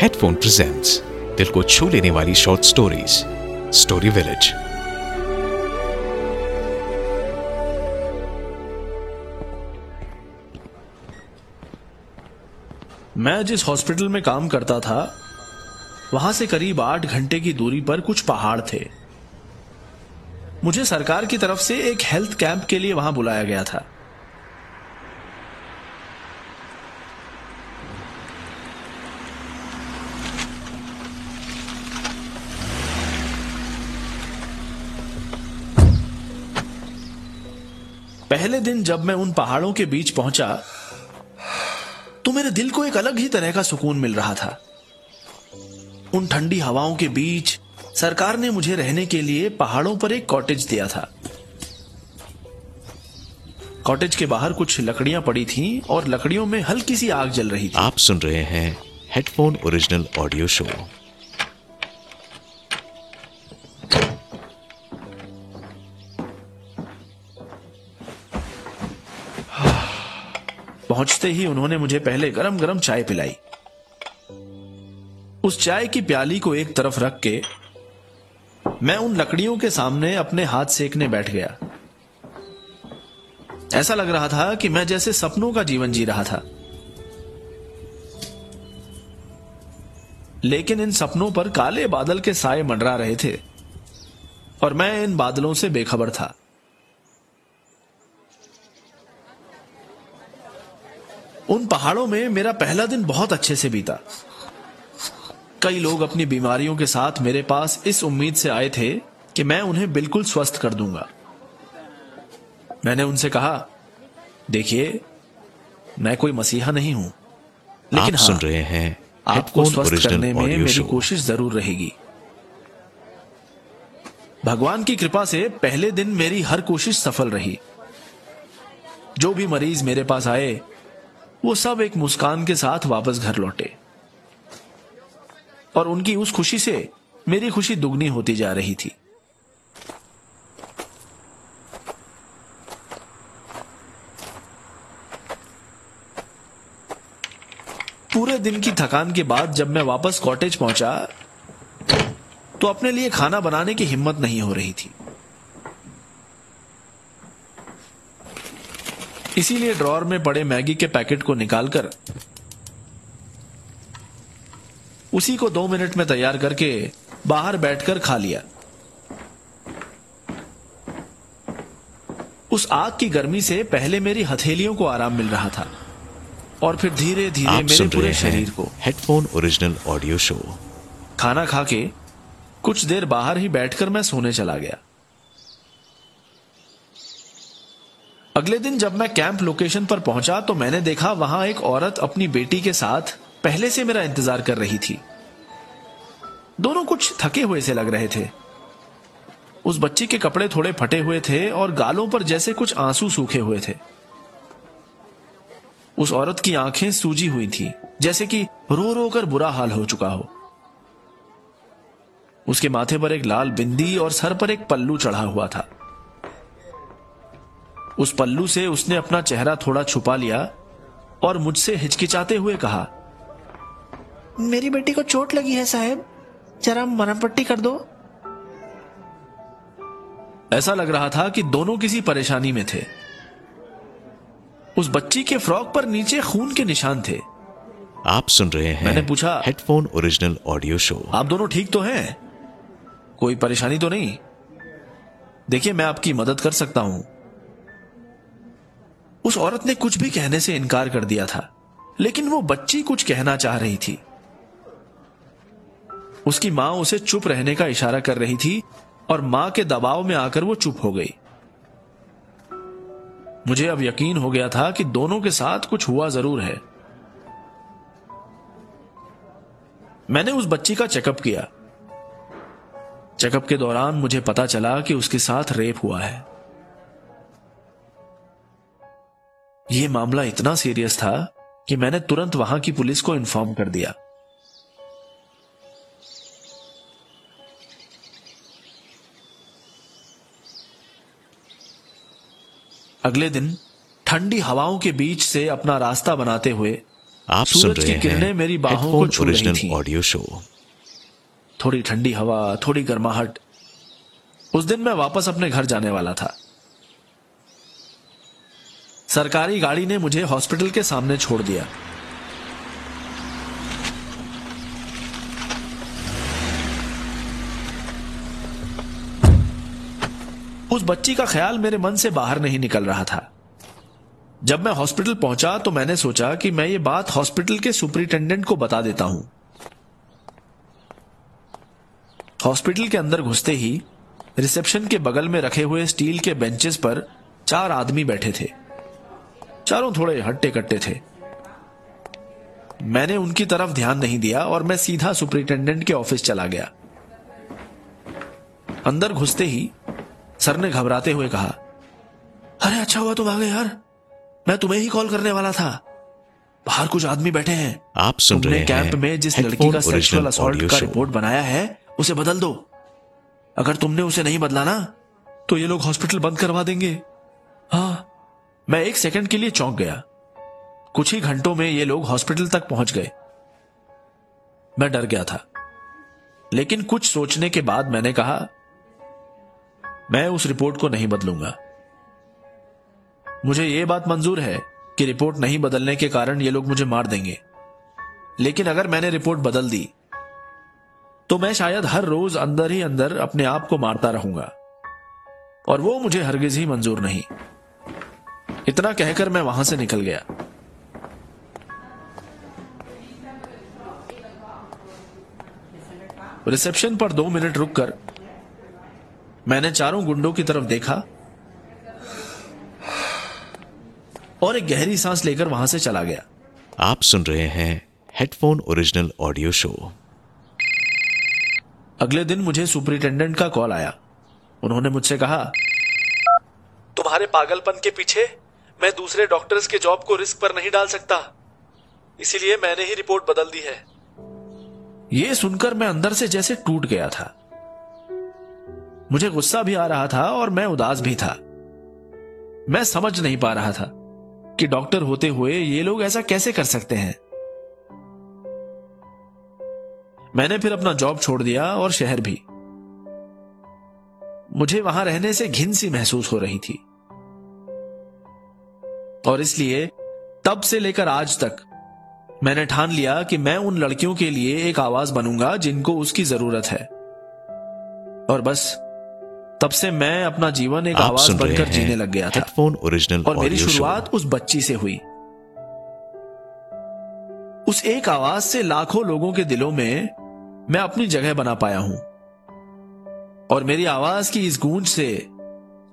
Headphone presents दिल को छू लेने वाली शॉर्ट स्टोरीज स्टोरी विलेज मैं जिस हॉस्पिटल में काम करता था, वहाँ से करीब आठ घंटे की दूरी पर कुछ पहाड़ थे। मुझे सरकार की तरफ़ से एक हेल्थ कैंप के लिए वहाँ बुलाया गया था। पहले दिन जब मैं उन पहाड़ों के बीच पहुँचा तो मेरे दिल को एक अलग ही तरह का सुकून मिल रहा था। उन ठंडी हवाओं के बीच सरकार ने मुझे रहने के लिए पहाड़ों पर एक कॉटेज दिया था। कॉटेज के बाहर कुछ लकड़ियाँ पड़ी थीं और लकड़ियों में हल्की सी आग जल रही थी। आप सुन रहे हैं हेडफोन ओरिजिनल ऑडियो शो पहुँचते ही उन्होंने मुझे पहले गरम गरम चाय पिलाई। उस चाय की प्याली को एक तरफ़ रख के मैं उन लकड़ियों के सामने अपने हाथ सेकने बैठ गया। ऐसा लग रहा था कि मैं जैसे सपनों का जीवन जी रहा था। लेकिन इन सपनों पर काले बादल के साए मंडरा रहे थे और मैं इन बादलों से बेखबर था। उन पहाड़ों में मेरा पहला दिन बहुत अच्छे से बीता। कई लोग अपनी बीमारियों के साथ मेरे पास इस उम्मीद से आए थे कि मैं उन्हें बिल्कुल स्वस्थ कर दूँगा। मैंने उनसे कहा देखिए मैं कोई मसीहा नहीं हूँ। लेकिन आप हाँ, सुन रहे हैं आपको स्वस्थ करने में मेरी कोशिश ज़रूर रहेगी। भगवान की कृपा से पहले दिन मेरी हर कोशिश सफल रही। जो भी मरीज़ मेरे पास आए वो सब एक मुस्कान के साथ वापस घर लौटे। और उनकी उस खुशी से मेरी खुशी दुगनी होती जा रही थी। पूरे दिन की थकान के बाद जब मैं वापस कॉटेज पहुँचा तो अपने लिए खाना बनाने की हिम्मत नहीं हो रही थी। इसीलिए ड्रॉर में पड़े मैगी के पैकेट को निकालकर उसी को दो मिनट में तैयार करके बाहर बैठकर खा लिया। उस आग की गर्मी से पहले मेरी हथेलियों को आराम मिल रहा था और फिर धीरे धीरे मेरे पूरे शरीर को। हेडफोन ओरिजिनल ऑडियो शो खाना खा के कुछ देर बाहर ही बैठकर मैं सोने चला गया। अगले दिन जब मैं कैंप लोकेशन पर पहुँचा तो मैंने देखा वहाँ एक औरत अपनी बेटी के साथ पहले से मेरा इंतज़ार कर रही थी। दोनों कुछ थके हुए से लग रहे थे। उस बच्ची के कपड़े थोड़े फटे हुए थे और गालों पर जैसे कुछ आँसू सूखे हुए थे। उस औरत की आँखें सूजी हुई थी, जैसे कि रो रो कर बुरा हाल हो चुका हो। उसके माथे पर एक लाल बिंदी और सर पर एक पल्लू चढ़ा हुआ था। उस पल्लू से उसने अपना चेहरा थोड़ा छुपा लिया और मुझसे हिचकिचाते हुए कहा मेरी बेटी को चोट लगी है साहब। जरा मरम पट्टी कर दो। ऐसा लग रहा था कि दोनों किसी परेशानी में थे। उस बच्ची के फ्रॉक पर नीचे खून के निशान थे। आप सुन रहे हैं मैंने पूछा- हेडफोन ओरिजिनल ऑडियो शो। आप दोनों ठीक तो हैं? कोई परेशानी तो नहीं? देखिए मैं आपकी मदद कर सकता हूँ। उस औरत ने कुछ भी कहने से इनकार कर दिया था, लेकिन वो बच्ची कुछ कहना चाह रही थी। उसकी माँ उसे चुप रहने का इशारा कर रही थी और माँ के दबाव में आकर वो चुप हो गई। मुझे अब यकीन हो गया था कि दोनों के साथ कुछ हुआ ज़रूर है। मैंने उस बच्ची का चेकअप किया। चेकअप के दौरान मुझे पता चला कि उसके साथ रेप हुआ है। यह मामला इतना सीरियस था कि मैंने तुरंत वहाँ की पुलिस को इन्फॉर्म कर दिया। अगले दिन ठंडी हवाओं के बीच से अपना रास्ता बनाते हुए आप सुन रहे की हैं किरणें मेरी बाहों को छू रही थीं। ऑडियो शो थोड़ी ठंडी हवा थोड़ी गर्माहट। उस दिन मैं वापस अपने घर जाने वाला था। सरकारी गाड़ी ने मुझे हॉस्पिटल के सामने छोड़ दिया। उस बच्ची का ख्याल मेरे मन से बाहर नहीं निकल रहा था। जब मैं हॉस्पिटल पहुँचा तो मैंने सोचा कि मैं ये बात हॉस्पिटल के सुपरिटेंडेंट को बता देता हूँ। हॉस्पिटल के अंदर घुसते ही रिसेप्शन के बगल में रखे हुए स्टील के बेंचेस पर चार आदमी बैठे थे। चारों थोड़े हट्टे कट्टे थे। मैंने उनकी तरफ़ ध्यान नहीं दिया और मैं सीधा सुपरिटेंडेंट के ऑफ़िस चला गया। अंदर घुसते ही सर ने घबराते हुए कहा अरे अच्छा हुआ तुम आ गए यार। मैं तुम्हें ही कॉल करने वाला था। बाहर कुछ आदमी बैठे हैं। आप सुन तुमने रहे कैंप हैं में जिस लड़की का सेक्सुअल असॉल्ट का रिपोर्ट बनाया है उसे बदल दो। अगर तुमने उसे नहीं बदला ना तो ये लोग हॉस्पिटल बंद करवा देंगे। हाँ मैं एक सेकंड के लिए चौंक गया। कुछ ही घंटों में ये लोग हॉस्पिटल तक पहुँच गए। मैं डर गया था। लेकिन कुछ सोचने के बाद मैंने कहा, मैं उस रिपोर्ट को नहीं बदलूँगा। मुझे यह बात मंजूर है कि रिपोर्ट नहीं बदलने के कारण ये लोग मुझे मार देंगे। लेकिन अगर मैंने रिपोर्ट बदल दी तो मैं शायद हर रोज अंदर ही अंदर अपने आप को मारता रहूँगा। और वो मुझे हरगिज ही मंजूर नहीं। इतना कहकर मैं वहाँ से निकल गया। रिसेप्शन पर दो मिनट रुककर मैंने चारों गुंडों की तरफ़ देखा और एक गहरी सांस लेकर वहाँ से चला गया। आप सुन रहे हैं हेडफोन ओरिजिनल ऑडियो शो अगले दिन मुझे सुपरिटेंडेंट का कॉल आया। उन्होंने मुझसे कहा तुम्हारे पागलपन के पीछे मैं दूसरे डॉक्टर्स के जॉब को रिस्क पर नहीं डाल सकता। इसीलिए मैंने ही रिपोर्ट बदल दी है। यह सुनकर मैं अंदर से जैसे टूट गया था। मुझे गुस्सा भी आ रहा था और मैं उदास भी था। मैं समझ नहीं पा रहा था कि डॉक्टर होते हुए ये लोग ऐसा कैसे कर सकते हैं। मैंने फिर अपना जॉब छोड़ दिया और शहर भी। मुझे वहाँ रहने से घिन सी महसूस हो रही थी। और इसलिए तब से लेकर आज तक मैंने ठान लिया कि मैं उन लड़कियों के लिए एक आवाज़ बनूँगा जिनको उसकी ज़रूरत है। और बस तब से मैं अपना जीवन एक आवाज़ बनकर जीने लग गया था। ओरिजिनल और मेरी शुरुआत उस बच्ची से हुई। उस एक आवाज़ से लाखों लोगों के दिलों में मैं अपनी जगह बना पाया हूँ। और मेरी आवाज़ की इस गूंज से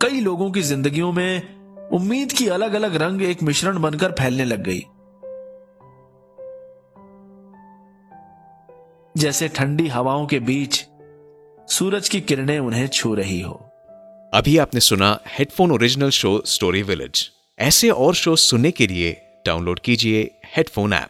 कई लोगों की जिंदगियों में उम्मीद की अलग अलग रंग एक मिश्रण बनकर फैलने लग गई। जैसे ठंडी हवाओं के बीच सूरज की किरणें उन्हें छू रही हो। अभी आपने सुना headphone original show story village. ऐसे और शो सुनने के लिए डाउनलोड कीजिए हेडफोन ऐप।